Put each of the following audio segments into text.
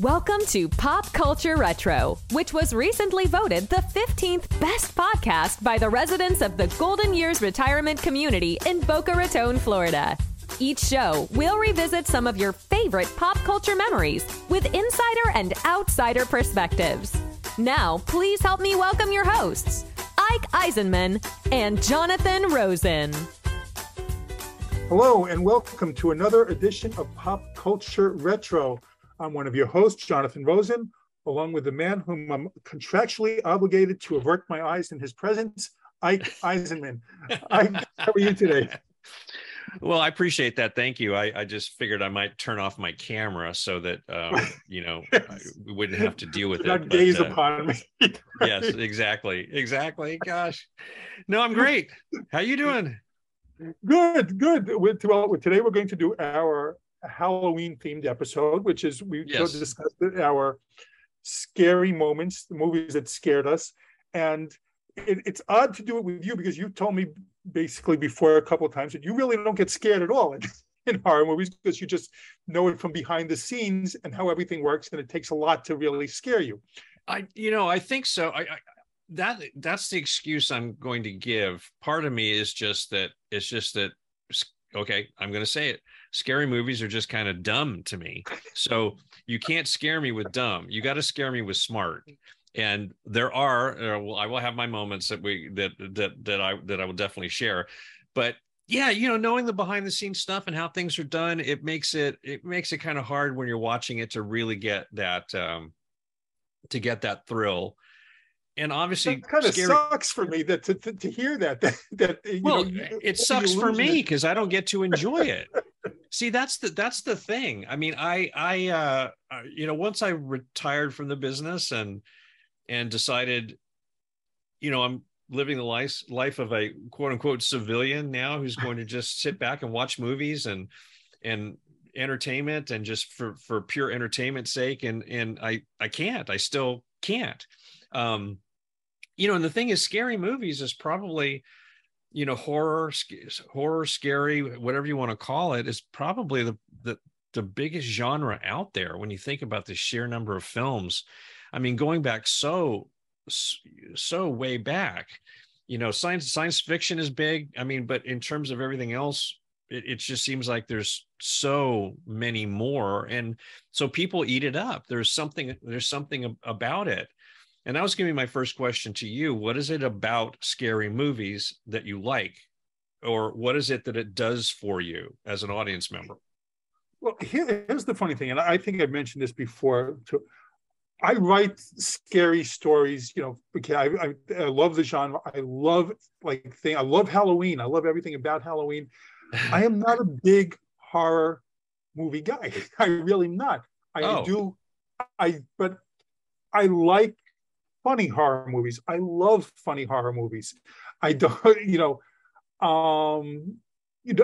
Welcome to Pop Culture Retro, which was recently voted the 15th best podcast by the residents of the Golden Years Retirement Community in Boca Raton, Florida. Each show, we'll revisit some of your favorite pop culture memories with insider and outsider perspectives. Now, please help me welcome your hosts, Ike Eisenmann and Jonathan Rosen. Hello, and welcome to another edition of Pop Culture Retro. I'm one of your hosts, Jonathan Rosen, along with the man whom I'm contractually obligated to avert my eyes in his presence, Ike Eisenmann. Ike, how are you today? Well, I appreciate that. Thank you. I, I just figured I might turn off my camera so that um, you know we wouldn't have to deal with Not it. gaze but, uh, upon me. yes, exactly, exactly. Gosh, no, I'm great. How you doing? Good, good. With, well, today we're going to do our Halloween themed episode, which is we Yes. discussed our scary moments, the movies that scared us. And it, it's odd to do it with you because you told me basically before a couple of times that you really don't get scared at all in, in horror movies because you just know it from behind the scenes and how everything works. And it takes a lot to really scare you. I, you know, I think so. I, I that that's the excuse I'm going to give. Part of me is just that it's just that okay, I'm going to say it. Scary movies are just kind of dumb to me. So you can't scare me with dumb. You got to scare me with smart. And there are, uh, well, I will have my moments that we that that that I that I will definitely share. But yeah, you know, knowing the behind the scenes stuff and how things are done, it makes it it makes it kind of hard when you're watching it to really get that um to get that thrill. And obviously, It kind of scary- sucks for me that to, to, to hear that that, that you well know, it sucks for me because i don't get to enjoy it. See that's the that's the thing. I mean i i uh uh, you know once i retired from the business and and decided you know i'm living the life life of a quote unquote civilian now who's going to just sit back and watch movies and and entertainment and just for for pure entertainment's sake and and i i can't i still can't. Um you know and the thing is scary movies is probably you know horror horror scary whatever you want to call it is probably the, the the biggest genre out there when you think about the sheer number of films. I mean going back so so way back you know science science fiction is big. I mean but in terms of everything else it, it just seems like there's so many more. And so people eat it up. There's something there's something about it and that was going to be my first question to you. What is it about scary movies that you like? Or what is it that it does for you as an audience member? Well, here's the funny thing, and I think I've mentioned this before. Too. I write scary stories, you know, because I, I, I love the genre. I love like thing. I love Halloween. I love everything about Halloween. I am not a big horror movie guy. I really am not. I Oh. do, I but I like funny horror movies. I love funny horror movies. I don't, you know, um,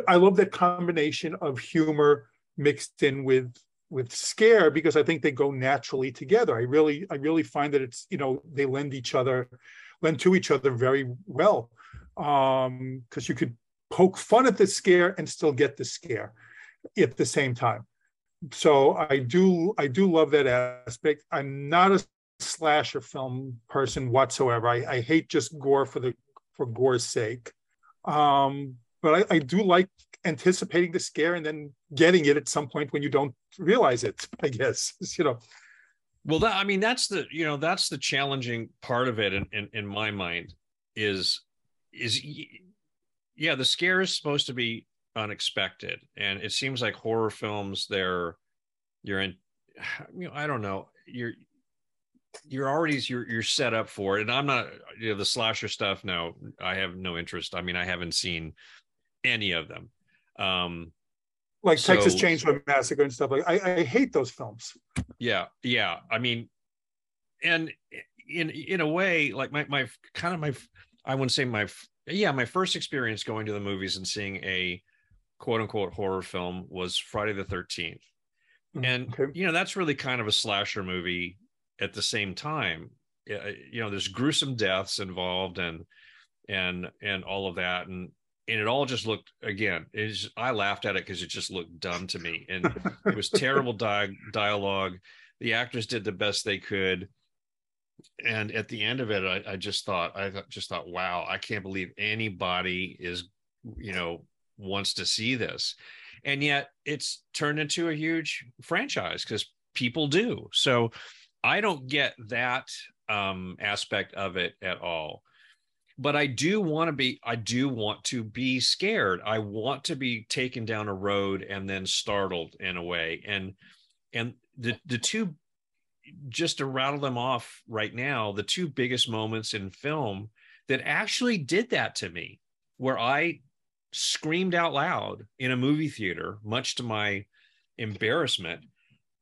I love that combination of humor mixed in with with scare because I think they go naturally together. I really, I really find that it's, you know, they lend each other, lend to each other very well. Um, because you could poke fun at the scare and still get the scare at the same time. So I do, I do love that aspect. I'm not a slasher film person whatsoever. I, I hate just gore for the for gore's sake. Um, but I, I do like anticipating the scare and then getting it at some point when you don't realize it. I guess you know. Well, that I mean, that's the you know that's the challenging part of it in in, in my mind is is yeah the scare is supposed to be unexpected and it seems like horror films they're you're in you know I don't know you're you're already you're you're set up for it. And I'm not you know the slasher stuff no I have no interest. I mean I haven't seen any of them. Um Like Texas So- Chainsaw Massacre and stuff like I, I hate those films. yeah yeah. I mean and in in a way like my my kind of my i wouldn't say my yeah my first experience going to the movies and seeing a quote unquote horror film was friday the 13th and Okay. you know that's really kind of a slasher movie at the same time Uh, you know there's gruesome deaths involved and and and all of that. And and it all just looked again is i laughed at it because it just looked dumb to me. And it was terrible di- dialogue. The actors did the best they could. And at the end of it I, I just thought i just thought wow i can't believe anybody is you know wants to see this. And yet it's turned into a huge franchise because people do. So i don't get that um aspect of it at all but i do want to be i do want to be scared i want to be taken down a road and then startled in a way and and the the two just to rattle them off right now the two biggest moments in film that actually did that to me where i screamed out loud in a movie theater much to my embarrassment.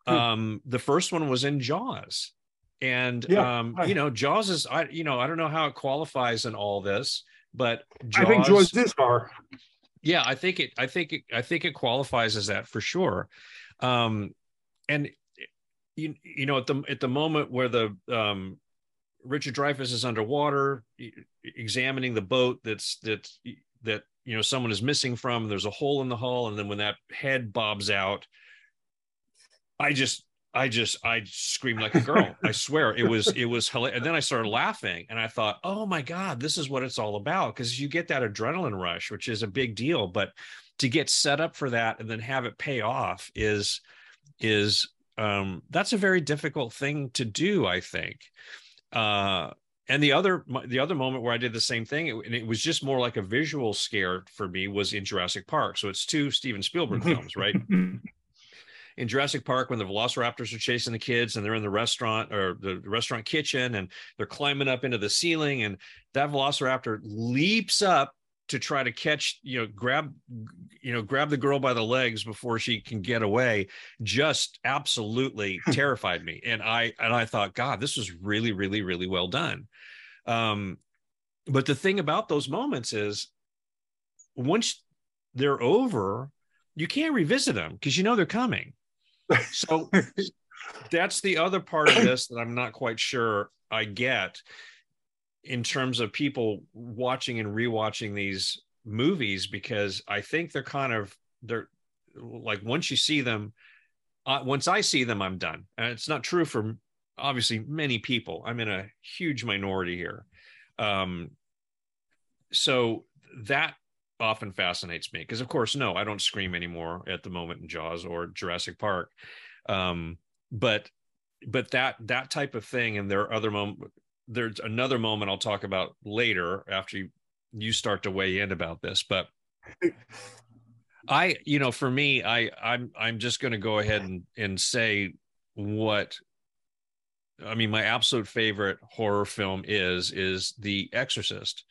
Um the first one was in jaws. And yeah, um you know jaws is i you know i don't know how it qualifies in all this but jaws, i think jaws is far yeah i think it i think it i think it qualifies as that for sure. Um and you, you know at the at the moment where the um richard dreyfuss is underwater examining the boat that's that that you know someone is missing from there's a hole in the hull and then when that head bobs out i just I just I screamed like a girl. I swear it was it was hilarious. And then I started laughing and I thought, oh my God, this is what it's all about. Because you get that adrenaline rush, which is a big deal. But to get set up for that and then have it pay off is is um that's a very difficult thing to do, I think. Uh and the other the other moment where I did the same thing, and it was just more like a visual scare for me, was in Jurassic Park. So it's two Steven Spielberg films, right? in Jurassic Park when the velociraptors are chasing the kids and they're in the restaurant or the restaurant kitchen and they're climbing up into the ceiling and that velociraptor leaps up to try to catch you know grab you know grab the girl by the legs before she can get away just absolutely terrified me. And i and i thought god this was really really really well done. Um but the thing about those moments is once they're over you can't revisit them because you know they're coming so that's the other part of this that I'm not quite sure I get in terms of people watching and rewatching these movies because I think they're kind of they're like once you see them uh, once I see them I'm done. And it's not true for obviously many people. I'm in a huge minority here. Um so that often fascinates me because of course no i don't scream anymore at the moment in jaws or jurassic park um, but but that that type of thing and there are other moments there's another moment i'll talk about later after you, you start to weigh in about this but i you know for me i i'm i'm just going to go ahead and and say what i mean my absolute favorite horror film is is the exorcist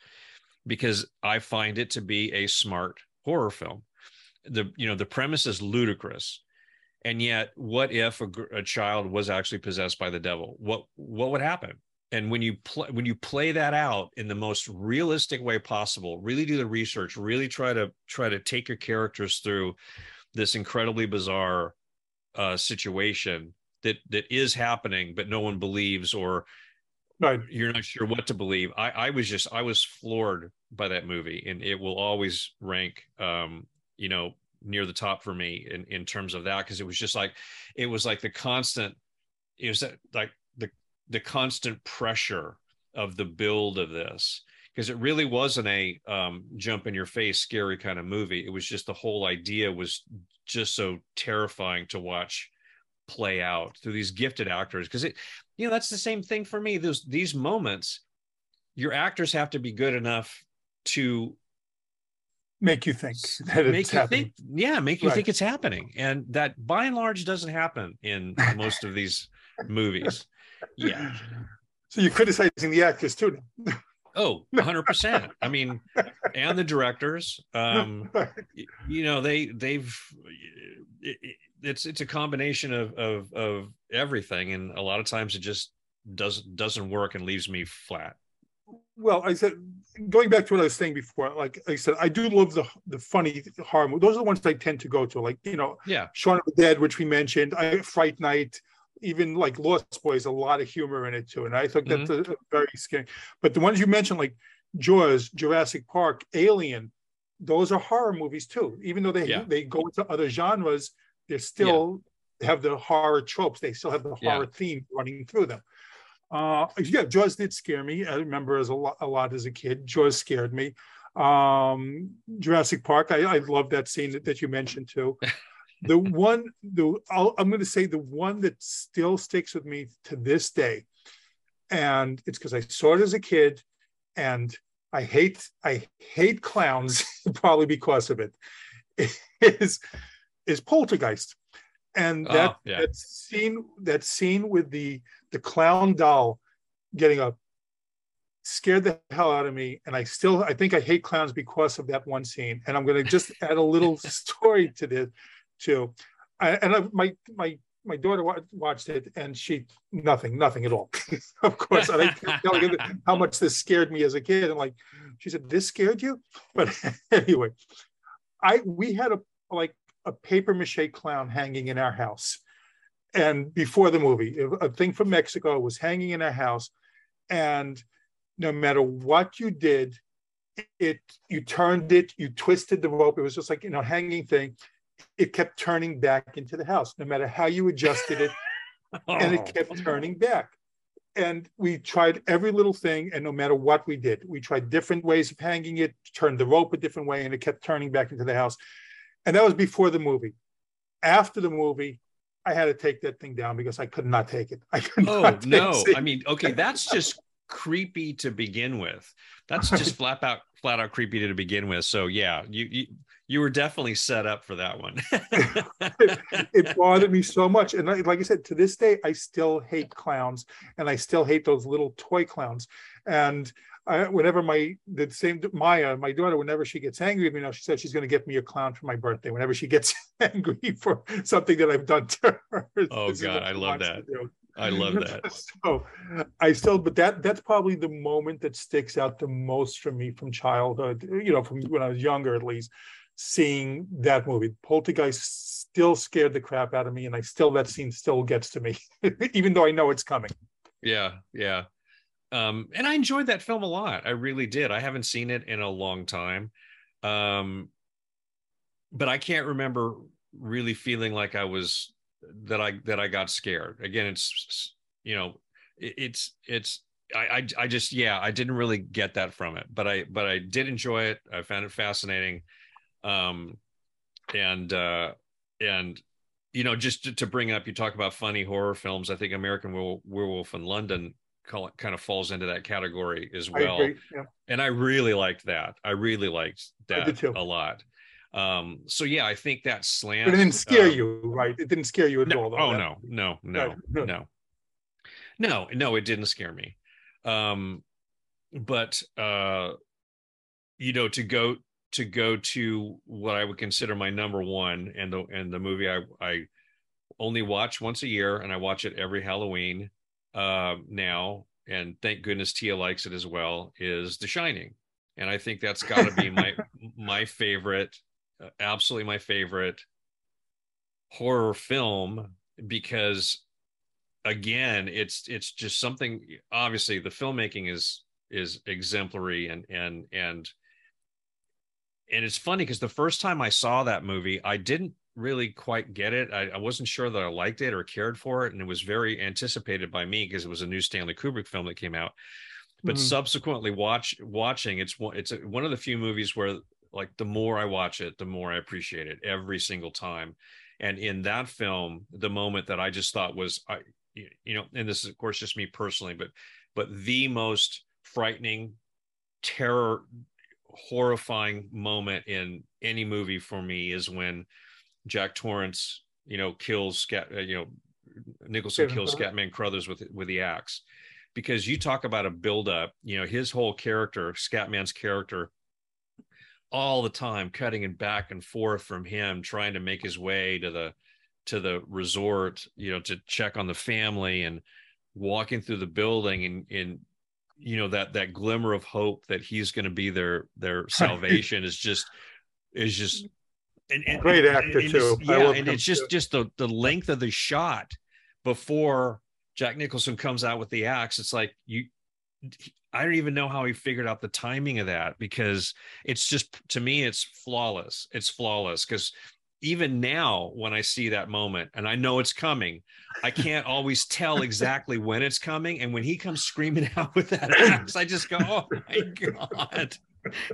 because I find it to be a smart horror film. The you know the premise is ludicrous, and yet what if a, a child was actually possessed by the devil? What what would happen? And when you play when you play that out in the most realistic way possible, really do the research, really try to try to take your characters through this incredibly bizarre uh, situation that that is happening, but no one believes or right. you're not sure what to believe. I, I was just I was floored by that movie, and it will always rank, um, you know, near the top for me in in terms of that because it was just like it was like the constant, it was like the the constant pressure of the build of this because it really wasn't a um, jump in your face scary kind of movie. It was just the whole idea was just so terrifying to watch play out through these gifted actors because it you know that's the same thing for me. Those these moments your actors have to be good enough to make you think that make you happening. think yeah make you right. think it's happening. And that by and large doesn't happen in most of these movies. Yeah. So you're criticizing the actors too. Oh 100% i mean and the directors. Um you know they they've it, it's it's a combination of of of everything. And a lot of times it just doesn't doesn't work and leaves me flat well, I said going back to what I was saying before, like I said, I do love the the funny horror movies. Those are the ones I tend to go to, like you know, yeah, Shaun of the Dead, which we mentioned, I Fright Night, even like Lost Boys, a lot of humor in it too, and I think that's mm-hmm. very scary. But the ones you mentioned, like Jaws, Jurassic Park, Alien, those are horror movies too. Even though they yeah. they go into other genres, they're still have the horror tropes. They still have the Yeah. horror theme running through them. Uh, yeah, Jaws did scare me. I remember as a lot, a lot as a kid. Jaws scared me. Um, Jurassic Park. I, I love that scene that, that you mentioned too. The one, the I'll, I'm going to say the one that still sticks with me to this day, and it's because I saw it as a kid, and I hate I hate clowns probably because of it. Is is Poltergeist, and Oh, that yeah. that scene that scene with the the clown doll getting up scared the hell out of me. And i still i think i hate clowns because of that one scene. And i'm going to just add a little story to this too. I, and I, my my my daughter watched it and she nothing nothing at all. Of course i telling her how much this scared me as a kid. And like she said this scared you? But anyway i we had a like a paper mache clown hanging in our house. And before the movie a thing from mexico was hanging in our house. And no matter what you did it you turned it you twisted the rope. It was just like you know hanging thing. It kept turning back into the house no matter how you adjusted it. Oh. And it kept turning back. And we tried every little thing and no matter what we did we tried different ways of hanging it turned the rope a different way and it kept turning back into the house and that was before the movie after the movie i had to take that thing down because i could not take it i could Oh not no! seeing- I mean, okay, that's just creepy to begin with. That's just flat out, flat out creepy to begin with. So yeah, you you, you were definitely set up for that one. it bothered me so much. And I, like I said, to this day, I still hate clowns and I still hate those little toy clowns. And I, whenever my, the same Maya, my daughter, whenever she gets angry at me now, she said she's going to get me a clown for my birthday. Whenever she gets angry for something that I've done to her. Oh, God, I love that. I love that. so I still, but that that's probably the moment that sticks out the most for me from childhood, you know, from when I was younger at least, seeing that movie. Poltergeist still scared the crap out of me, and I still that scene still gets to me, even though I know it's coming. Yeah, yeah. Um, and I enjoyed that film a lot. I really did. I haven't seen it in a long time. Um, but I can't remember really feeling like I was that I that I got scared. Again, it's you know, it, it's it's I, I I just yeah, I didn't really get that from it, but I but I did enjoy it. I found it fascinating. Um and uh and you know, just to, to bring up, you talk about funny horror films. I think American Werewolf, in London kind of falls into that category as I well. agree. Yeah. And I really liked that. I really liked that a lot. Um, so yeah, I think that slant. But it didn't scare um, you, right? It didn't scare you at no, all. though, oh that- no, no, no, No, no. no, no, no. It didn't scare me. Um, but uh, you know, to go to go to what I would consider my number one, and the and the movie I I only watch once a year, and I watch it every Halloween uh, now, and thank goodness Tia likes it as well. Is The Shining, and I think that's got to be my my favorite, uh, absolutely my favorite horror film because again it's it's just something obviously the filmmaking is is exemplary and and and and it's funny because the first time I saw that movie, I didn't really quite get it. I, I wasn't sure that I liked it or cared for it, and it was very anticipated by me because it was a new Stanley Kubrick film that came out. But Mhm. subsequently, watch watching it's one it's a, one of the few movies where like the more I watch it, the more I appreciate it every single time. And in that film, the moment that I just thought was I you know, and this is of course just me personally, but but the most frightening terror horrifying moment in any movie for me is when Jack Torrance, you know, kills Scat, uh, you know, Nicholson kills. Scatman Crothers with with the axe, because you talk about a buildup. You know, his whole character, Scatman's character, all the time cutting and back and forth from him, trying to make his way to the to the resort, you know, to check on the family and walking through the building and and you know that that glimmer of hope that he's going to be their their salvation is just is just and, and- Great actor, and too. yeah and it's just too. just the the length of the shot before jack nicholson comes out with the axe it's like you i don't even know how he figured out the timing of that because it's just to me it's flawless it's flawless because even now when I see that moment and I know it's coming, I can't always tell exactly when it's coming. And when he comes screaming out with that axe, I just go, oh my God.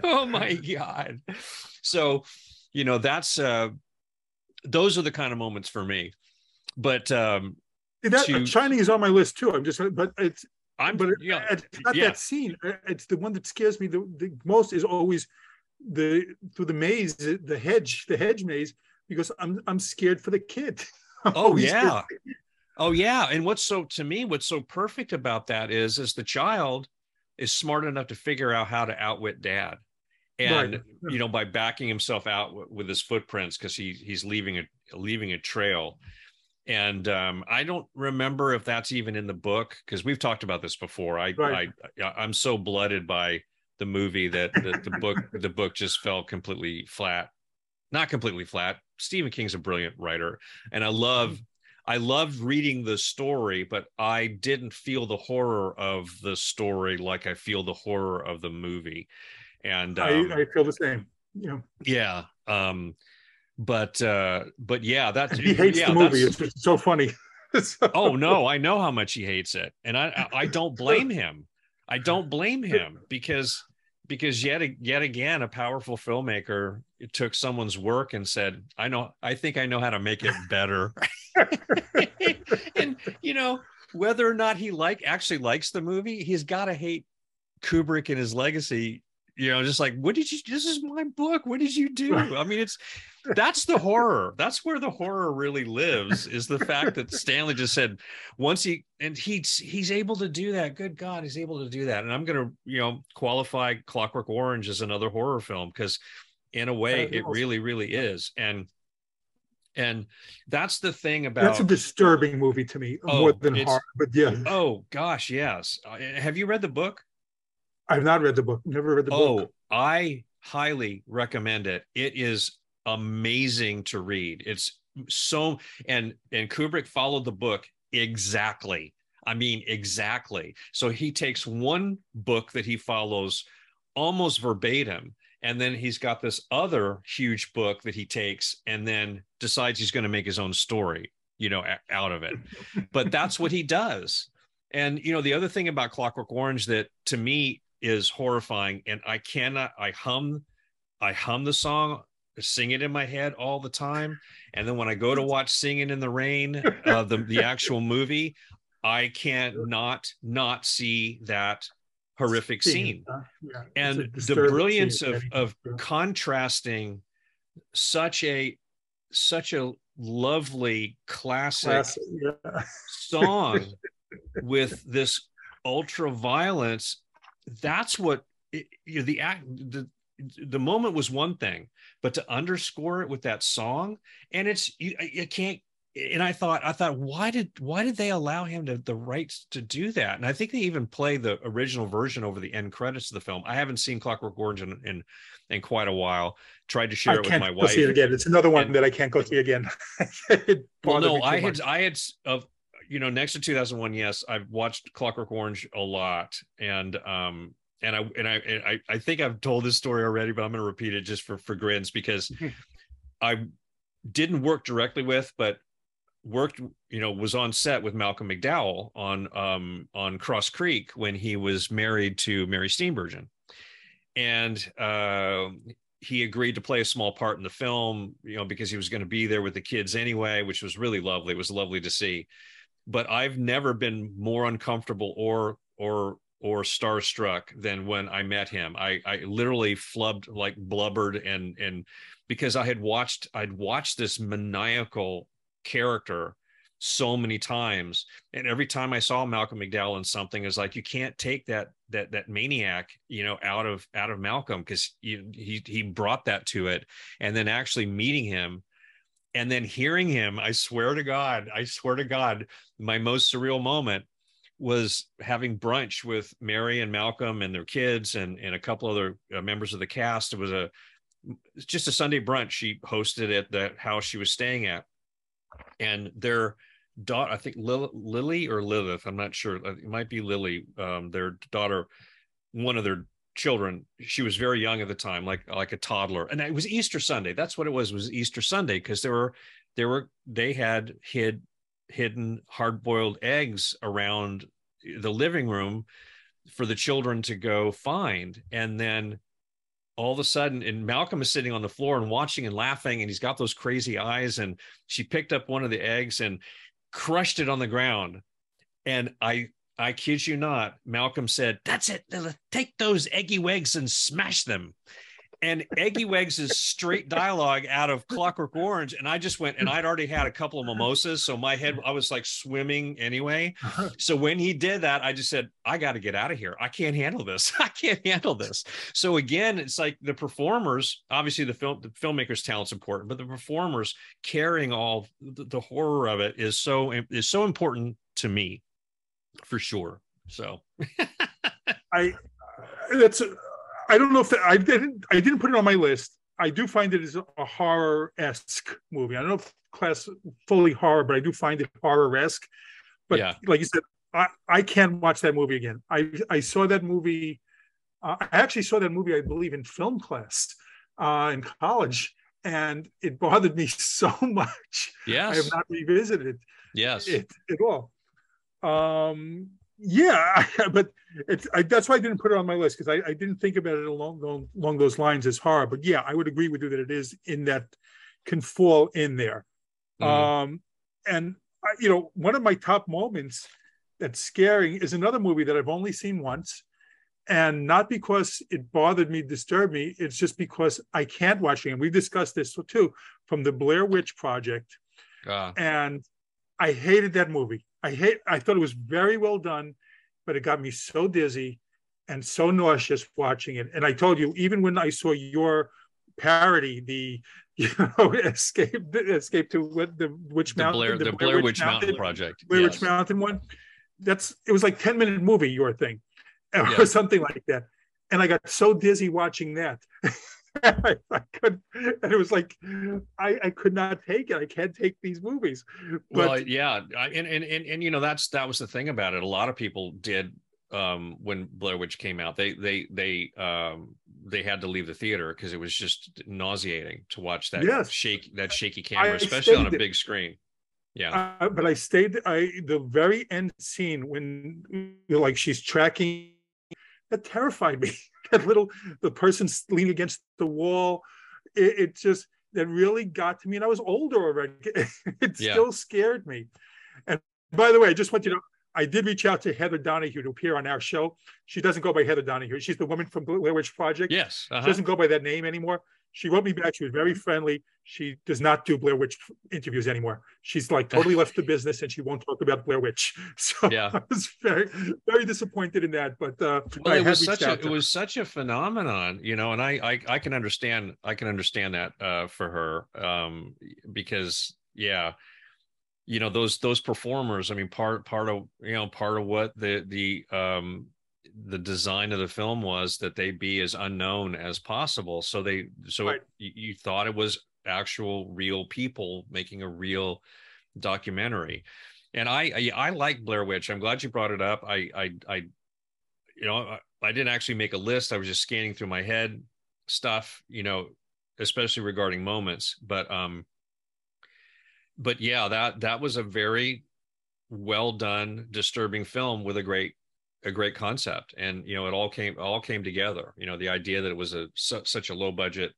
Oh my God. So, you know, that's uh those are the kind of moments for me. But um that to, Shining is on my list too. I'm just but it's I'm but yeah, it's not yeah. that scene. It's the one that scares me the, the most is always the through the maze, the hedge, the hedge maze, because I'm I'm scared for the kid. oh yeah. Oh yeah. And what's so to me, what's so perfect about that is is the child is smart enough to figure out how to outwit dad. And right. you know, by backing himself out w- with his footprints because he he's leaving a leaving a trail. And um, I don't remember if that's even in the book because we've talked about this before. I, right. I I'm so blooded by the movie that the, the book the book just fell completely flat not completely flat stephen king's a brilliant writer and i love i loved reading the story but i didn't feel the horror of the story like i feel the horror of the movie and um, I, I feel the same. Yeah. Yeah um but uh but yeah that he hates yeah, the movie it's just so funny. So... oh no i know how much he hates it. And i i don't blame him. I don't blame him because because yet yet again a powerful filmmaker took someone's work and said, "I know, I think I know how to make it better." and you know whether or not he like actually likes the movie, he's got to hate Kubrick and his legacy you know just like what did you this is my book. What did you do? I mean it's that's the horror. That's where the horror really lives is the fact that stanley just said once he and he's he's able to do that. Good god he's able to do that. And i'm going to you know qualify clockwork orange as another horror film because in a way it really really is. And and that's the thing about that's a disturbing movie to me oh, more than horror but yeah. Oh gosh yes. Uh, have you read the book I've not read the book. Never read the oh, book. Oh, I highly recommend it. It is amazing to read. It's so and and Kubrick followed the book exactly. I mean exactly. So he takes one book that he follows almost verbatim and then he's got this other huge book that he takes and then decides he's going to make his own story, you know, out of it. but that's what he does. And you know, the other thing about Clockwork Orange that to me is horrifying and i cannot i hum i hum the song sing it in my head all the time and then when i go to watch singing in the rain uh, the, the actual movie i can't not not see that horrific scene yeah, and the brilliance scene. of of contrasting such a such a lovely classic, classic yeah. song with this ultra violence that's what it, you know, the act the the moment was one thing but to underscore it with that song and it's you, you can't and I thought, I thought, why did why did they allow him to the rights to do that? And I think they even play the original version over the end credits of the film. I haven't seen Clockwork Orange in in, in quite a while. Tried to share I it with my wife. See it again. It's another one and, that I can't go see again. well, no, I had I had of you know next to 2001. Yes, I've watched Clockwork Orange a lot, and um and I and I and I, I think I've told this story already, but I'm going to repeat it just for for grins because I didn't work directly with, but worked you know was on set with Malcolm McDowell on um on Cross Creek when he was married to Mary Steenburgen, and uh, he agreed to play a small part in the film, you know, because he was going to be there with the kids anyway, which was really lovely. It was lovely to see. But I've never been more uncomfortable or or or starstruck than when I met him. I, I literally flubbed like blubbered and and because I had watched I'd watched this maniacal character so many times and every time i saw malcolm mcdowell in something is like you can't take that that that maniac you know out of out of malcolm because he he brought that to it and then actually meeting him and then hearing him i swear to god i swear to god my most surreal moment was having brunch with Mary and Malcolm and their kids and and a couple other uh, members of the cast. It was a just a Sunday brunch she hosted at the house she was staying at, and their daughter, I think Lily or Lilith, I'm not sure, it might be Lily, um, their daughter, one of their children she was very young at the time like like a toddler. And it was easter sunday. That's what it was was easter sunday because there were there were they had hid hidden hard boiled eggs around the living room for the children to go find. And then all of a sudden and malcolm is sitting on the floor and watching and laughing and he's got those crazy eyes and she picked up one of the eggs and crushed it on the ground. And i I kid you not, Malcolm said, That's it. Take those eggy wigs and smash them. And Eggy Wags is straight dialogue out of Clockwork Orange. And I just went, and I'd already had a couple of mimosas. So my head, I was like swimming anyway. Uh-huh. So when he did that, I just said, I got to get out of here. I can't handle this. I can't handle this. So again, it's like the performers, obviously the film, the filmmaker's talent's important, but the performers carrying all the, the horror of it is so, is so important to me for sure. So I that's I don't know if that, I didn't I didn't put it on my list. I do find it as a horror esque movie. I don't know if class fully horror, but I do find it horror esque. But yeah. like you said, I, I can't watch that movie again. I I saw that movie. Uh, I actually saw that movie, I believe, in film class uh, in college, and it bothered me so much. Yes, I have not revisited. Yes, it, at all. Um, yeah, but it's I, that's why I didn't put it on my list because I, I, didn't think about it along along those lines as horror. But yeah, I would agree with you that it is in that can fall in there. Mm-hmm. Um, and I, you know, one of my top moments that's scaring is another movie that I've only seen once, and not because it bothered me, disturbed me. It's just because I can't watch it. And we discussed this too from the Blair Witch Project, uh. and I hated that movie. I hate. I thought it was very well done, but it got me so dizzy and so nauseous watching it. And I told you, even when I saw your parody, the you know escape escape to what the Witch the Mountain, Blair, the, the Blair, Blair Witch, Mountain, Mountain, Project, Blair yes. Witch Mountain one. That's it was like ten minute movie your thing, or yeah. something like that. And I got so dizzy watching that. I, I could, and it was like I, I could not take it. I can't take these movies. But, well, yeah, and, and and and you know that's that was the thing about it. A lot of people did um, when Blair Witch came out. They they they um, they had to leave the theater because it was just nauseating to watch that yes. shake that shaky camera, I especially on a big screen. Yeah, uh, but I stayed. I the very end scene when like she's tracking that terrified me. that little the person leaning against the wall, it, it, just that really got to me. And I was older already. it yeah. still scared me. And by the way, I just want you to know, I did reach out to Heather Donahue to appear on our show. She doesn't go by Heather Donahue. She's the woman from Blair Witch Project. Yes. Uh-huh. She doesn't go by that name anymore. She wrote me back. She was very friendly. She does not do Blair Witch interviews anymore. She's like totally left the business and she won't talk about Blair Witch. So yeah. I was very, very disappointed in that. But uh, well, it was such a it was such a phenomenon, you know, and I I, I can understand I can understand that uh, for her um, because yeah, you know those those performers. I mean, part part of you know part of what the the um, the design of the film was that they be as unknown as possible. So they so right. you, you thought it was actual real people making a real documentary. And I, I, I like Blair Witch. I'm glad you brought it up. I I I you know I, I didn't actually make a list. I was just scanning through my head stuff, you know, especially regarding moments. But um but yeah, that that was a very well done, disturbing film with a great a great concept and you know it all came all came together. You know the idea that it was a su- such a low budget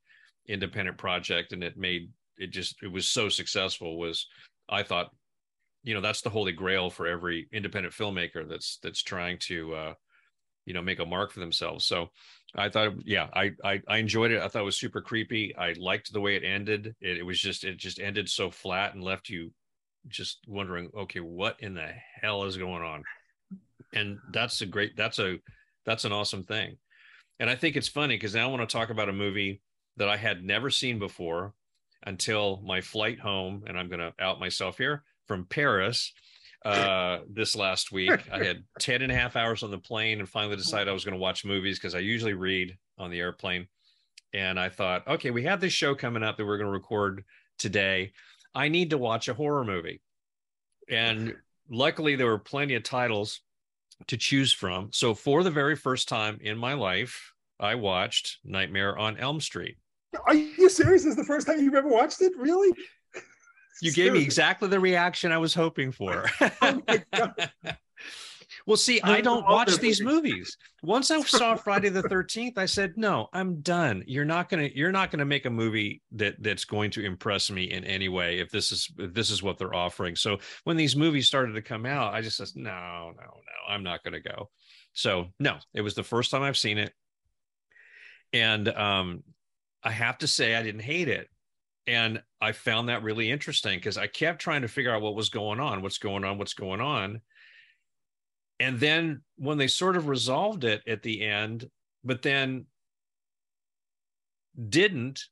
independent project and it made it just it was so successful was i thought you know that's the holy grail for every independent filmmaker that's that's trying to uh you know make a mark for themselves. So i thought yeah i i, I enjoyed it. I thought it was super creepy. I liked the way it ended. It, it was just it just ended so flat and left you just wondering okay what in the hell is going on and that's a great that's a that's an awesome thing. And i think it's funny because now i want to talk about a movie that i had never seen before until my flight home and i'm going to out myself here from paris uh, this last week. I had 10 and a half hours on the plane and finally decided i was going to watch movies because i usually read on the airplane. And i thought okay we have this show coming up that we're going to record today. I need to watch a horror movie. And luckily there were plenty of titles to choose from. So for the very first time in my life, I watched Nightmare on Elm Street. Are you serious? This is the first time you've ever watched it? Really? You gave me exactly the reaction I was hoping for. Oh. well, see, I don't watch these movies. Once I saw Friday the 13th, I said, no, I'm done. You're not gonna you're not gonna make a movie that that's going to impress me in any way if this is if this is what they're offering. So when these movies started to come out, I just said, no, no, no, I'm not gonna go. So no, it was the first time I've seen it. And um I have to say I didn't hate it. And I found that really interesting because I kept trying to figure out what was going on, what's going on, what's going on. And then when they sort of resolved it at the end, but then didn't,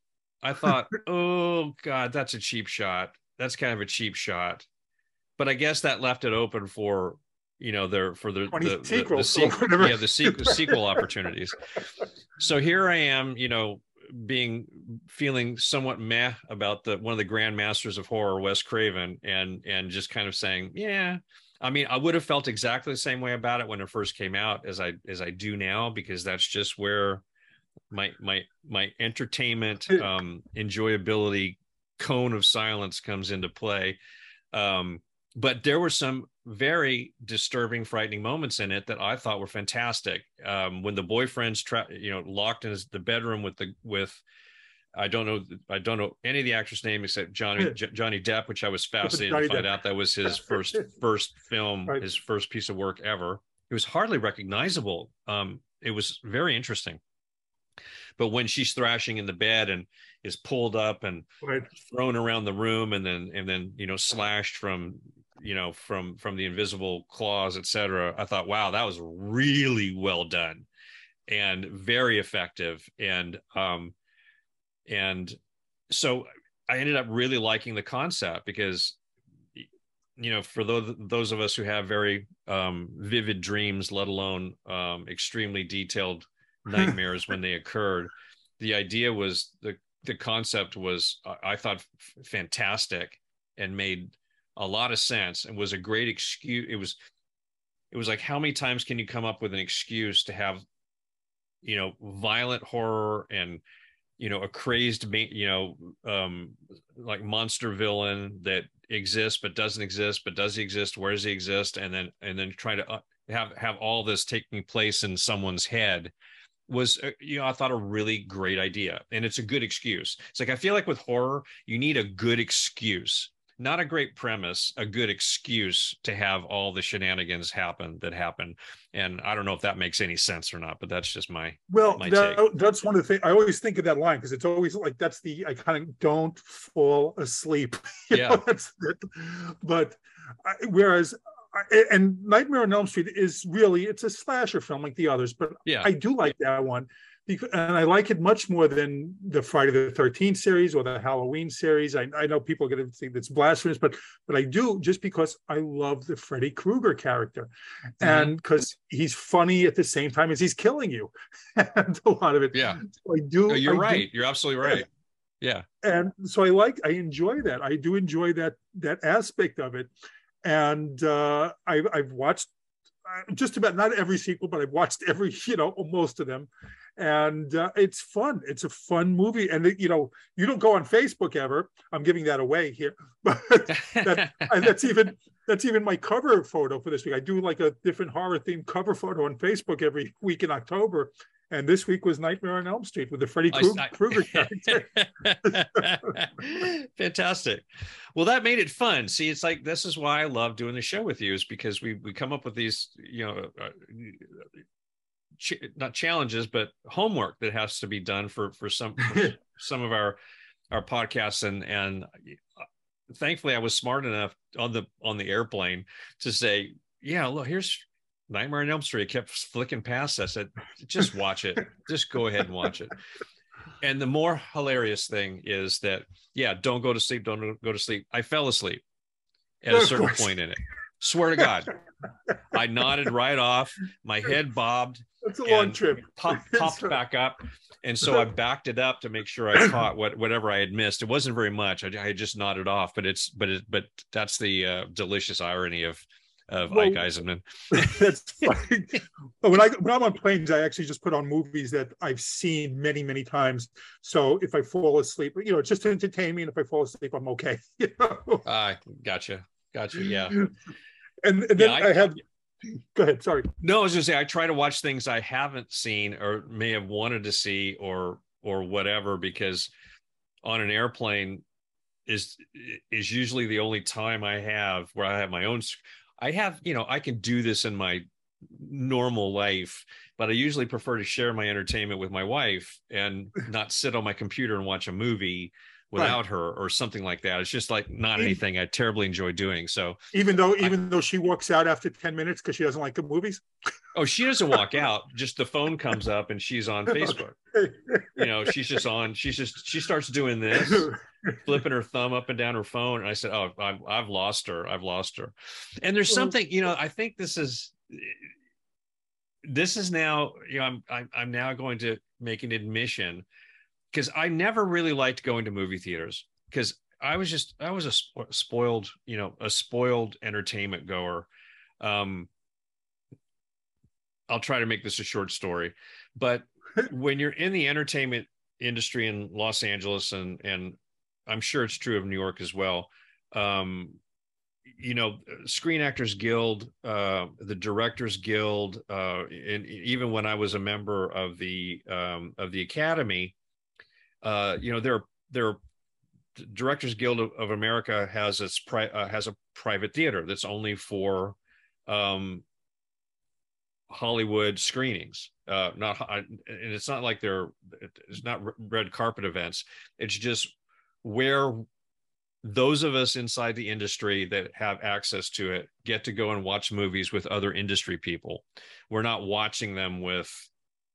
I thought, oh God, that's a cheap shot. That's kind of a cheap shot. But I guess that left it open for you know their for the 20 the, the, the, sequel, yeah the sequel sequel opportunities. So here I am, you know, being feeling somewhat meh about the one of the grand masters of horror, Wes Craven, and and just kind of saying, yeah. I mean, I would have felt exactly the same way about it when it first came out as I as I do now because that's just where my my my entertainment um enjoyability cone of silence comes into play. Um but there were some very disturbing frightening moments in it that i thought were fantastic um, when the boyfriend's tra- you know locked in his, the bedroom with the with i don't know i don't know any of the actors name except johnny J- johnny depp which i was fascinated to find Depp. out that was his first first film Right. his first piece of work ever it was hardly recognizable um, it was very interesting but when she's thrashing in the bed and is pulled up and Right. thrown around the room and then and then you know slashed from you know from from the invisible claws etc i thought wow that was really well done and very effective and um and so i ended up really liking the concept because you know for those those of us who have very um vivid dreams let alone um extremely detailed nightmares when they occurred the idea was the the concept was I- thought fantastic and made a lot of sense and was a great excuse it was it was like how many times can you come up with an excuse to have you know violent horror and you know a crazed you know um like monster villain that exists but doesn't exist but does he exist? Where does he exist? And then and then try to uh, have have all this taking place in someone's head was uh, you know i thought a really great idea. And it's a good excuse. It's like i feel like with horror you need a good excuse not a great premise a good excuse to have all the shenanigans happen that happen and i don't know if that makes any sense or not but that's just my Well, my that, that's one of the things I always think of that line because it's always like that's the I kind of don't fall asleep. Yeah. know, that's it. But I, whereas, I, and Nightmare on Elm Street is really it's a slasher film like the others, but yeah I do like that one. Because, and I like it much more than the Friday the 13th series or the Halloween series. I, I know people are going to think that's blasphemous, but but I do just because I love the Freddy Krueger character, Mm-hmm. and because he's funny at the same time as he's killing you, and a lot of it. yeah So I do. No, you're I do- right you're absolutely right yeah and so I like, I enjoy that. I do enjoy that that aspect of it, and uh, I've I've watched uh, just about not every sequel, but I've watched every you know most of them, and uh, it's fun. It's a fun movie, and you know you don't go on Facebook ever. I'm giving that away here, but that, that's even that's even my cover photo for this week. I do like a different horror themed cover photo on Facebook every week in October. And this week was Nightmare on Elm Street with the Freddy I- Krueger character. Fantastic. Well, that made it fun. See, it's like this is why I love doing the show with you, is because we we come up with these, you know, uh, ch- not challenges, but homework that has to be done for for some for some of our our podcasts, and and uh, thankfully I was smart enough on the on the airplane to say, yeah, look, here's Nightmare on Elm Street. I kept flicking past. I said, just watch it. just go ahead and watch it. And the more hilarious thing is that, yeah, don't go to sleep. Don't go to sleep. I fell asleep at a certain point in it. Swear to God, I nodded right off. My head bobbed, It's a long trip. pop, popped back up, and so I backed it up to make sure I caught what whatever I had missed. It wasn't very much. I, I just nodded off, but it's but it but that's the uh, delicious irony of of well, Ike Eisenmann. that's funny. when I when I'm on planes, I actually just put on movies that I've seen many many times. So if I fall asleep, you know, it's just to entertain me, and if I fall asleep, I'm okay. You know? uh, gotcha, gotcha. Yeah. And, and then yeah, I, I have. Go ahead. Sorry. No, I was to say I try to watch things I haven't seen or may have wanted to see or or whatever because on an airplane is is usually the only time I have where I have my own. I have you know I can do this in my normal life, but I usually prefer to share my entertainment with my wife and not sit on my computer and watch a movie without right. her or something like that. It's just like not anything I terribly enjoy doing. So even though even I, though she walks out after 10 minutes because she doesn't like the movies. Oh, she doesn't walk out. Just the phone comes up and she's on Facebook. you know, she's just on, she's just she starts doing this, flipping her thumb up and down her phone. And I said, Oh, I've, I've lost her. I've lost her. And there's something, you know, I think this is this is now, you know, I'm I'm, I'm now going to make an admission because I never really liked going to movie theaters because I was just I was a spoiled you know a spoiled entertainment goer. Um, I'll try to make this a short story, but when you're in the entertainment industry in Los Angeles and and I'm sure it's true of New York as well. Um, you know, Screen Actors Guild, uh, the Directors Guild, uh, and even when I was a member of the um, of the Academy, uh, you know, there there Directors Guild of, of America has its pri- uh, has a private theater that's only for um, Hollywood screenings. Uh, not and it's not like they're it's not red carpet events. It's just where those of us inside the industry that have access to it get to go and watch movies with other industry people. We're not watching them with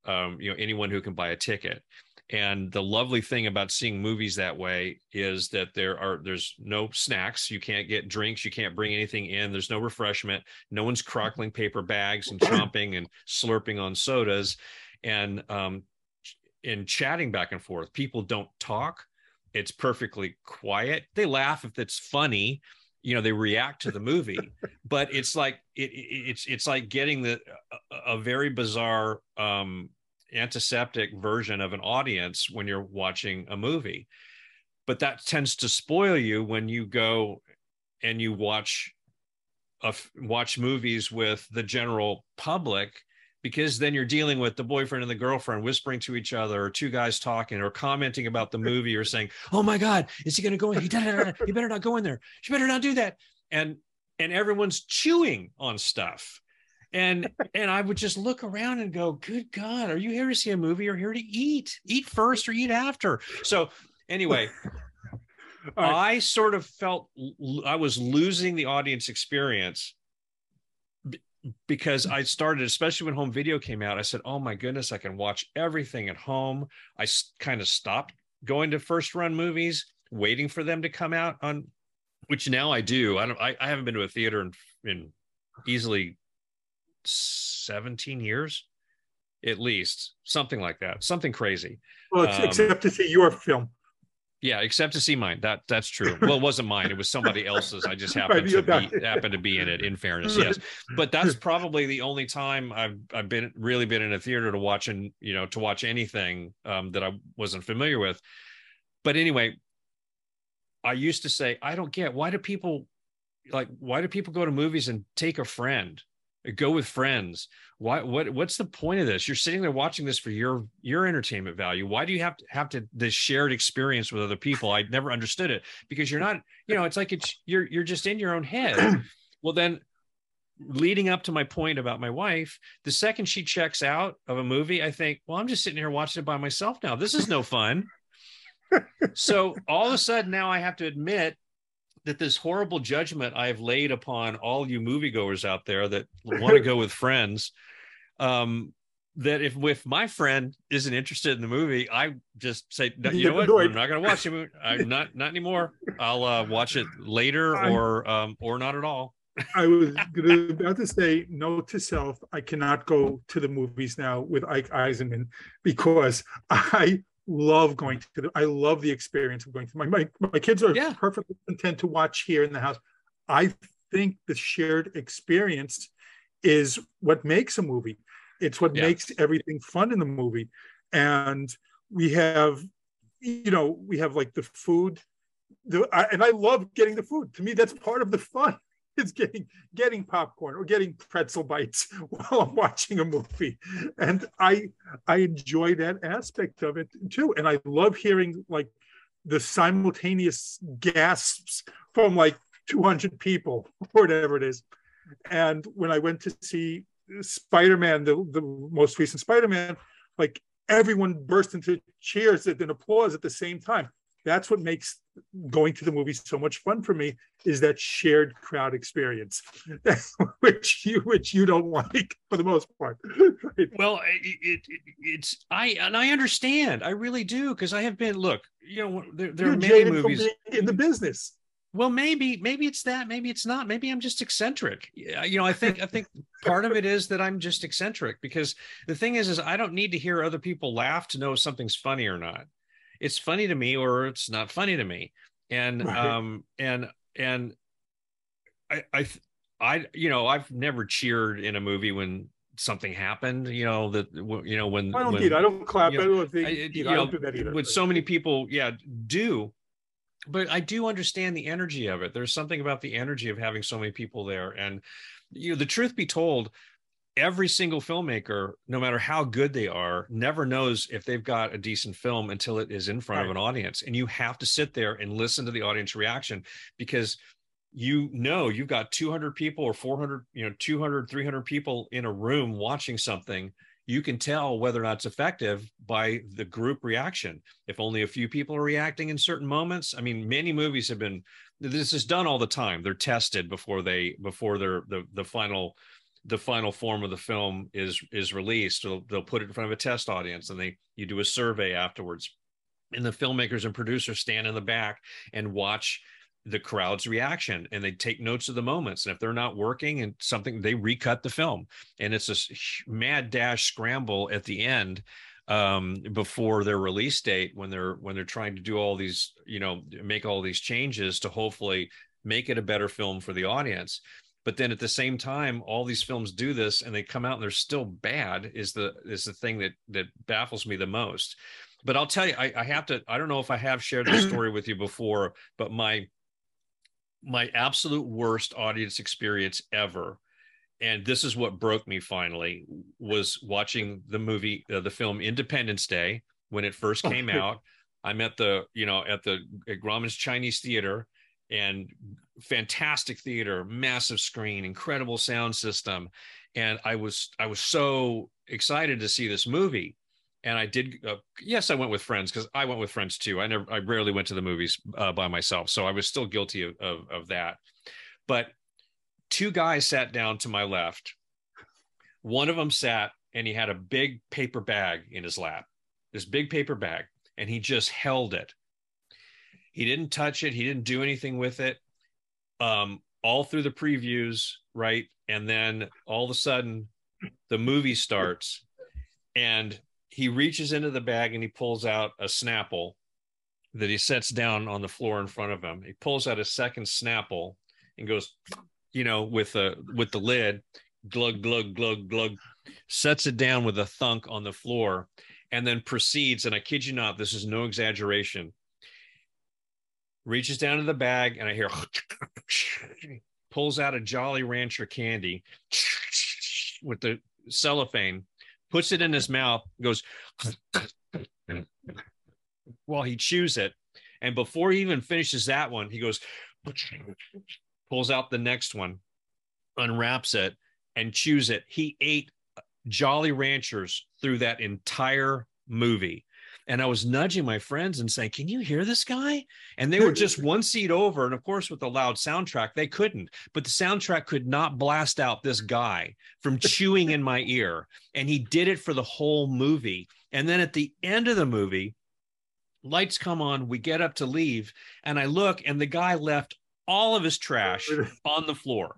um, you know anyone who can buy a ticket and the lovely thing about seeing movies that way is that there are there's no snacks. You can't get drinks. You can't bring anything in. There's no refreshment. No one's crockling paper bags and chomping and slurping on sodas. And um and chatting back and forth people don't talk. It's perfectly quiet. They laugh if it's funny. You know they react to the movie. But it's like it, it, it's it's like getting the a, a very bizarre um antiseptic version of an audience when you're watching a movie. But that tends to spoil you when you go and you watch a, watch movies with the general public because then you're dealing with the boyfriend and the girlfriend whispering to each other or two guys talking or commenting about the movie or saying oh my god is he going to go in? He, he better not go in there. You better not do that. And and everyone's chewing on stuff and and I would just look around and go, "Good God, are you here to see a movie or here to eat? Eat first or eat after?" So anyway, right. I sort of felt I was losing the audience experience because I started, especially when home video came out. I said, "Oh my goodness, I can watch everything at home." I kind of stopped going to first run movies, waiting for them to come out on, which now I do. I don't. I, I haven't been to a theater in, in easily 17 years at least something like that something crazy. Well um, except to see your film. Yeah except to see mine. That that's true. Well it wasn't mine. It was somebody else's. I just happened to be happened to be in it in fairness yes. But that's probably the only time i've i've been really been in a theater to watch and you know to watch anything um, that i wasn't familiar with. But anyway i used to say i don't get why do people like why do people go to movies and take a friend go with friends. Why what what's the point of this? You're sitting there watching this for your your entertainment value. Why do you have to have to this shared experience with other people? I never understood it because you're not you know it's like it's you're you're just in your own head. Well then leading up to my point about my wife the second she checks out of a movie i think well i'm just sitting here watching it by myself now. This is no fun. So all of a sudden now i have to admit that this horrible judgment I've laid upon all you moviegoers out there that want to go with friends, um, that if if my friend isn't interested in the movie, I just say, you know what, I'm not going to watch it. I'm not not anymore. I'll uh, watch it later or um, or not at all. I was about to say, note to self: I cannot go to the movies now with Ike Eisenmann because I love going to the, I love the experience of going to my, my, my kids are yeah. perfectly content to watch here in the house. I think the shared experience is what makes a movie. It's what Yeah. makes everything fun in the movie. And we have, you know, we have like the food, the I, and I love getting the food. To me, that's part of the fun. Is getting getting popcorn or getting pretzel bites while I'm watching a movie, and I I enjoy that aspect of it too. And I love hearing like the simultaneous gasps from like 200 people, or whatever it is. And when I went to see Spider-Man, the, the most recent Spider-Man, like everyone burst into cheers and applause at the same time. That's what makes going to the movies so much fun for me is that shared crowd experience, which you which you don't like for the most part. Right? Well, it, it, it it's I and I understand. I really do because I have been. Look, you know, there, there You're many movies. in the business. Well, maybe maybe it's that. Maybe it's not. Maybe I'm just eccentric. Yeah, You know, I think I think part of it is that I'm just eccentric because the thing is, is I don't need to hear other people laugh to know if something's funny or not. It's funny to me or it's not funny to me, and Right. um and and I I I you know I've never cheered in a movie when something happened. You know that you know when I don't when. I don't clap. you I don't think I- you I don't do that either. with so many people yeah do but i do understand the energy of it there's something about the energy of having so many people there and you know the truth be told every single filmmaker no matter how good they are never knows if they've got a decent film until it is in front of an audience. And you have to sit there and listen to the audience reaction because you know you've got 200 people or 400 you know 200 300 people in a room watching something. You can tell whether or not it's effective by the group reaction. If only a few people are reacting in certain moments. I mean many movies have been this is done all the time. They're tested before they before they're the the final the final form of the film is is released they'll, they'll put it in front of a test audience and they you do a survey afterwards. And the filmmakers and producers stand in the back and watch the crowd's reaction and they take notes of the moments. And if they're not working and something they recut the film. And it's this mad dash scramble at the end um before their release date when they're when they're trying to do all these you know make all these changes to hopefully make it a better film for the audience but then at the same time all these films do this and they come out and they're still bad is the is the thing that that baffles me the most. But i'll tell you i, I have to i don't know if i have shared this story with you before but my my absolute worst audience experience ever and this is what broke me finally was watching the movie uh, the film independence day when it first Oh, came out. I'm at the you know at the at grauman's chinese theater and fantastic theater massive screen incredible sound system. And i was i was so excited to see this movie. And i did uh, yes i went with friends because i went with friends too. I never i rarely went to the movies uh, by myself. So i was still guilty of, of, of that. But two guys sat down to my left. One of them sat and he had a big paper bag in his lap this big paper bag and he just held it. He didn't touch it. He didn't do anything with it um all through the previews right? And then all of a sudden the movie starts and he reaches into the bag and he pulls out a snapple that he sets down on the floor in front of him. He pulls out a second snapple and goes you know with a with the lid glug glug glug glug sets it down with a thunk on the floor and then proceeds and i kid you not this is no exaggeration reaches down to the bag and i hear pulls out a jolly rancher candy with the cellophane puts it in his mouth goes while he chews it. And before he even finishes that one he goes pulls out the next one unwraps it and chews it. He ate jolly ranchers through that entire movie and i was nudging my friends and saying can you hear this guy? And they were just one seat over and of course with the loud soundtrack they couldn't. But the soundtrack could not blast out this guy from chewing in my ear and he did it for the whole movie. And then at the end of the movie lights come on we get up to leave and i look and the guy left all of his trash on the floor.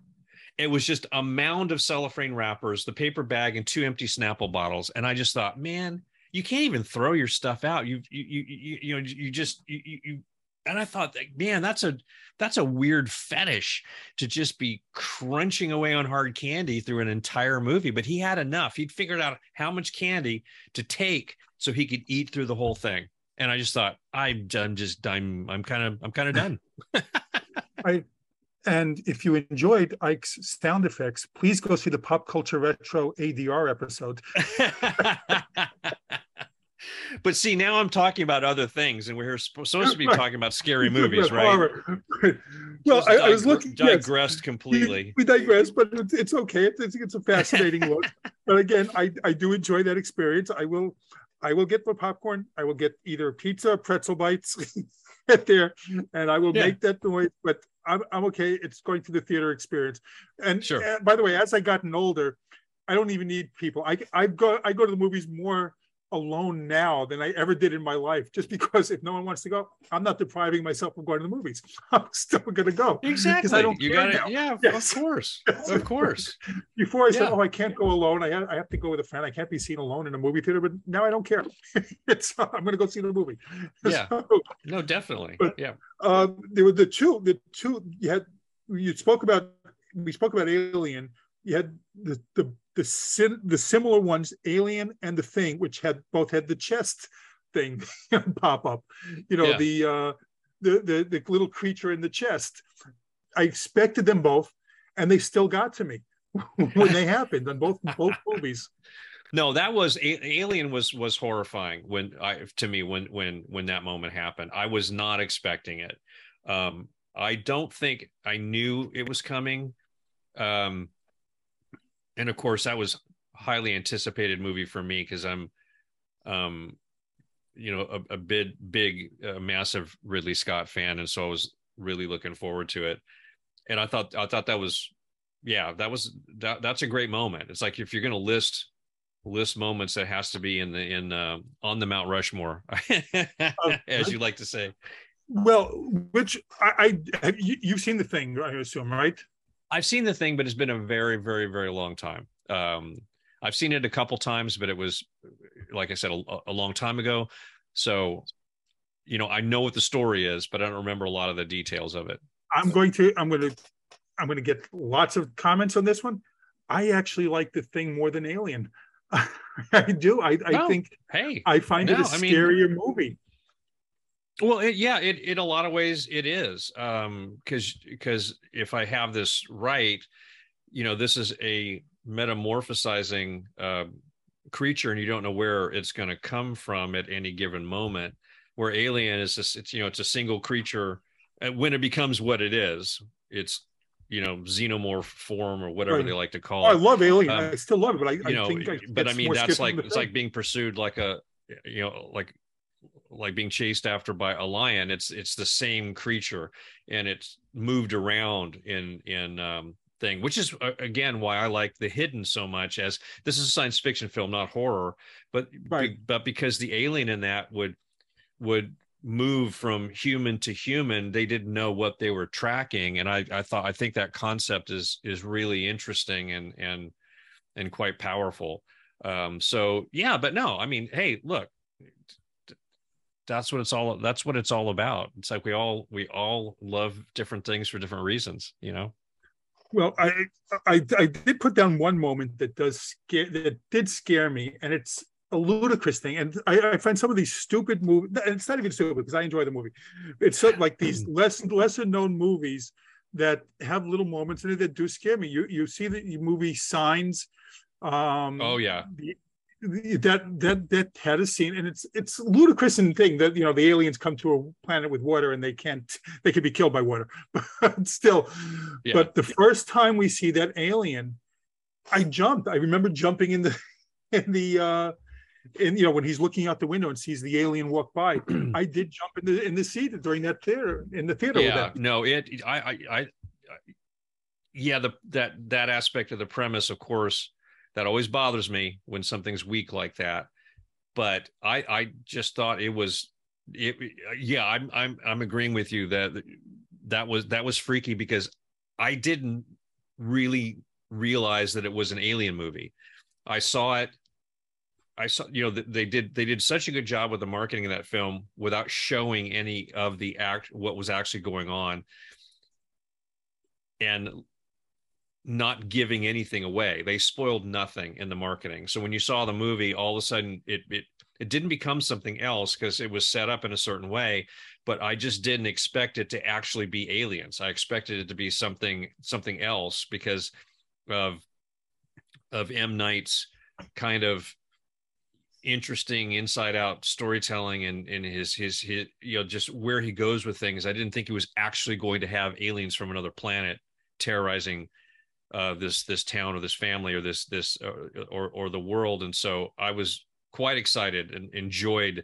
It was just a mound of cellophane wrappers the paper bag and two empty snapple bottles. And i just thought man you can't even throw your stuff out you you you you, you know you just you, you, and I thought, that man, that's a that's a weird fetish to just be crunching away on hard candy through an entire movie. But he had enough. He'd figured out how much candy to take so he could eat through the whole thing. And I just thought, I'm, I'm just, I'm, I'm kind of, I'm kind of done. I, and if you enjoyed Ike's sound effects, please go see the Pop Culture Retro ADR episode. but see, now I'm talking about other things, and we're supposed to be talking about scary movies, right? well, I, I, was looking digressed yes, completely. We, we digressed, but it's, it's okay. It's, it's a fascinating look. But again, I, I do enjoy that experience. I will I will get the popcorn. I will get either pizza, pretzel bites at there, and I will yeah. make that noise. But I'm, I'm okay. It's going through the theater experience. And, sure. by the way, as I gotten older, I don't even need people. I I go I go to the movies more alone now than I ever did in my life. Just because if no one wants to go, I'm not depriving myself of going to the movies. I'm still going to go. Exactly. I don't you got it. Yeah, yes. of course. Yes. Of course. Before I yeah. said, oh, I can't go alone. I have, I have to go with a friend. I can't be seen alone in a movie theater. But now I don't care. it's I'm going to go see the movie. Yeah. So, no, definitely. But, yeah. Uh, there were the two. The two you had. You spoke about. We spoke about Alien. You had the the the sim, the similar ones, Alien and The Thing, which had both had the chest thing pop up. You know, yeah. the uh, the the the little creature in the chest. I expected them both, and they still got to me when they happened on both both movies. No, that was Alien was was horrifying when I to me when when when that moment happened. I was not expecting it. Um, I don't think I knew it was coming. Um, and of course that was highly anticipated movie for me because I'm, um, you know, a, a big, big, uh, massive Ridley Scott fan, and so I was really looking forward to it. And I thought, I thought that was, yeah, that was that. That's a great moment. It's like if you're going to list list moments that has to be in the in uh, on the Mount Rushmore, as you like to say. Well, which I, I you've seen the thing, I assume, right? I've seen the thing, but it's been a very, very, very long time. Um, I've seen it a couple times, but it was, like I said, a, a, long time ago. So, you know, I know what the story is, but I don't remember a lot of the details of it. I'm going to, I'm going to, I'm going to get lots of comments on this one. I actually like the thing more than Alien. I do. I, I think. Hey, I find no, it a scarier I mean, movie. Well, it, yeah, it in a lot of ways it is um because because if I have this right, you know, this is a metamorphosizing uh, creature, and you don't know where it's going to come from at any given moment. Where Alien is just it's you know it's a single creature, and when it becomes what it is, it's you know xenomorph form or whatever right. they like to call oh, it. I love Alien. Um, I still love it, but I, you know, I but I mean that's like it's like being pursued like a you know like like being chased after by a lion it's it's the same creature and it's moved around in in um thing which is uh, again why i like the hidden so much as this is a science fiction film not horror but right. be, but because the alien in that would would move from human to human they didn't know what they were tracking and i i thought i think that concept is is really interesting and and and quite powerful um so yeah but no i mean hey look that's what it's all that's what it's all about. It's like we all we all love different things for different reasons you know? Well i i, I did put down one moment that does scare that did scare me and it's a ludicrous thing. And i, I find some of these stupid movies it's not even stupid because i enjoy the movie. It's like these less lesser known movies that have little moments in it that do scare me. You you see the movie signs um oh yeah. the, that that that had a scene and it's it's ludicrous in thing that you know the aliens come to a planet with water and they can't they could be killed by water but still. Yeah. but the first time we see that alien i jumped. I remember jumping in the in the uh and you know when he's looking out the window and sees the alien walk by. I did jump in the in the seat during that theater in the theater yeah no it I, I i yeah the that that aspect of the premise of course that always bothers me when something's weak like that. But i i just thought it was it yeah i'm i'm i'm agreeing with you that that was that was freaky because i didn't really realize that it was an alien movie. I saw it. I saw, you know, they did they did such a good job with the marketing of that film without showing any of the act what was actually going on, and not giving anything away. They spoiled nothing in the marketing. So when you saw the movie, all of a sudden it it it didn't become something else because it was set up in a certain way. But I just didn't expect it to actually be aliens. I expected it to be something something else because of of M Night's kind of interesting inside out storytelling and and his, his his you know just where he goes with things i didn't think he was actually going to have aliens from another planet terrorizing uh, this this town or this family or this this uh, or or the world and so i was quite excited and enjoyed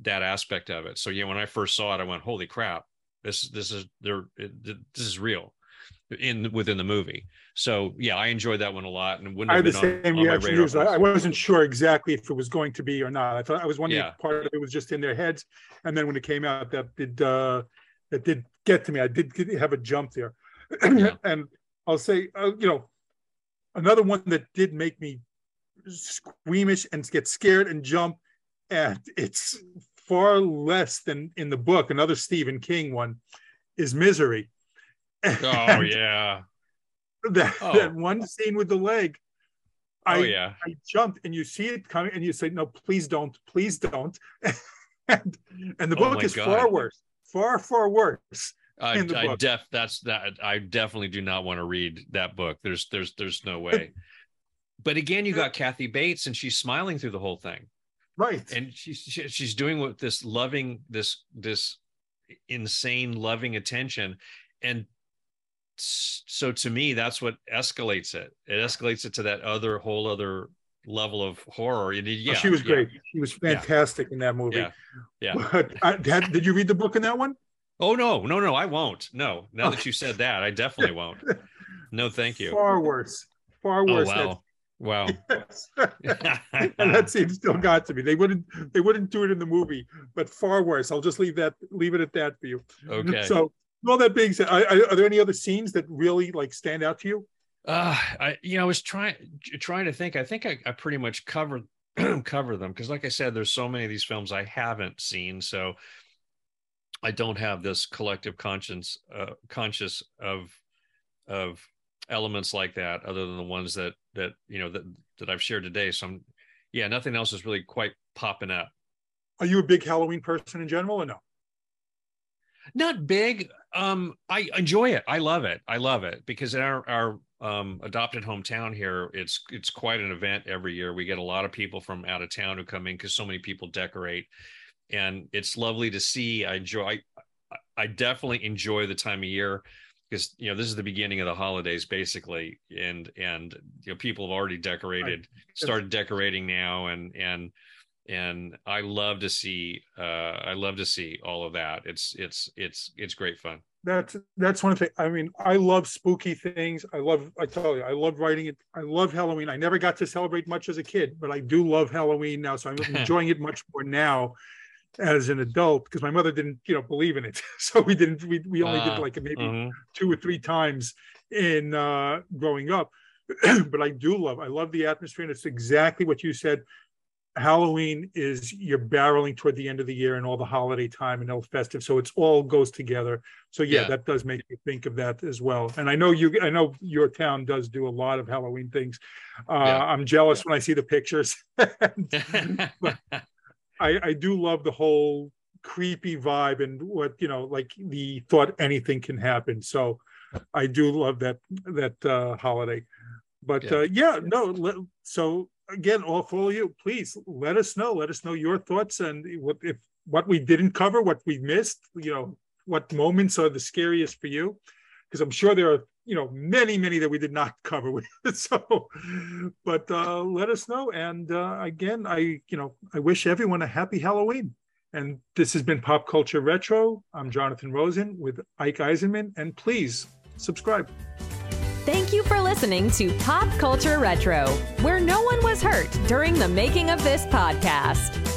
that aspect of it so yeah when i first saw it i went holy crap this this is there this is real in within the movie. So yeah, I enjoyed that one a lot, and wouldn't I had the same on, on reaction. as I I wasn't sure exactly if it was going to be or not. I thought I was wondering Yeah. if part of it was just in their heads, and then when it came out, that did uh, that did get to me. I did have a jump there, Yeah. and I'll say, uh, you know, another one that did make me squeamish and get scared and jump, and it's far less than in the book. Another Stephen King one is Misery. Oh yeah, that, Oh. that one scene with the leg. I, oh yeah. I jumped and you see it coming and you say, no, please don't, please don't. and, and the Oh book my is God. far worse, far, far worse. I, I def that's that I definitely do not want to read that book. There's there's there's no way. But again, you got Kathy Bates, and she's smiling through the whole thing, Right. and she's she- she's doing what this loving this this insane loving attention, and so to me, that's what escalates it. It escalates it to that other whole other level of horror. And it- Oh, yeah, she was yeah, great. She was fantastic in that movie. Yeah. Yeah. But I, had, did you read the book in that one? Oh no, no, no, I won't. No, now that you said that, I definitely won't. No, thank you. Far worse. Far worse. Oh worse. wow, wow. and that scene still got to me. They wouldn't they wouldn't do it in the movie, but far worse. I'll just leave that leave it at that for you. Okay. So all that being said, I, I, are there any other scenes that really like stand out to you? Uh, I you know I was trying trying to think. I think I, I pretty much covered cover them because, like I said, there's so many of these films I haven't seen, so I don't have this collective conscience uh, conscious of of elements like that, other than the ones that that you know that that I've shared today. So I'm, yeah, nothing else is really quite popping up. Are you a big Halloween person in general or no? not big um i enjoy it i love it i love it because in our our um adopted hometown here it's it's quite an event every year we get a lot of people from out of town who come in because so many people decorate and it's lovely to see i enjoy I, I definitely enjoy the time of year because you know this is the beginning of the holidays basically and and you know people have already decorated started decorating now and and and I love to see uh I love to see all of that. It's it's it's it's great fun. That's that's one thing. I mean, I love spooky things. I love. I tell you, I love writing it. I love Halloween. I never got to celebrate much as a kid, but I do love Halloween now. So I'm enjoying it much more now as an adult because my mother didn't, you know, believe in it. So we didn't. We we only Ah, did like maybe Mhm. two or three times in uh, growing up. but I do love. I love the atmosphere, and it's exactly what you said. Halloween is you're barreling toward the end of the year and all the holiday time and all festive, so it's all goes together. So yeah, Yeah. that does make me think of that as well. And I know you, I know your town does do a lot of Halloween things. Uh, Yeah. I'm jealous when I see the pictures. But I, I do love the whole creepy vibe and what you know, like the thought anything can happen. So I do love that that uh, holiday. But Yeah. uh, yeah, no. Let, so again, all for all of you, please let us know. Let us know your thoughts and what if what we didn't cover, what we missed. You know, what moments are the scariest for you? Because I'm sure there are you know many many that we did not cover. with so, but uh, let us know. And uh, again, I you know I wish everyone a happy Halloween. And this has been Pop Culture Retro. I'm Jonathan Rosen with Ike Eisenmann, and please subscribe. Thank you for listening to Pop Culture Retro, where no one was hurt during the making of this podcast.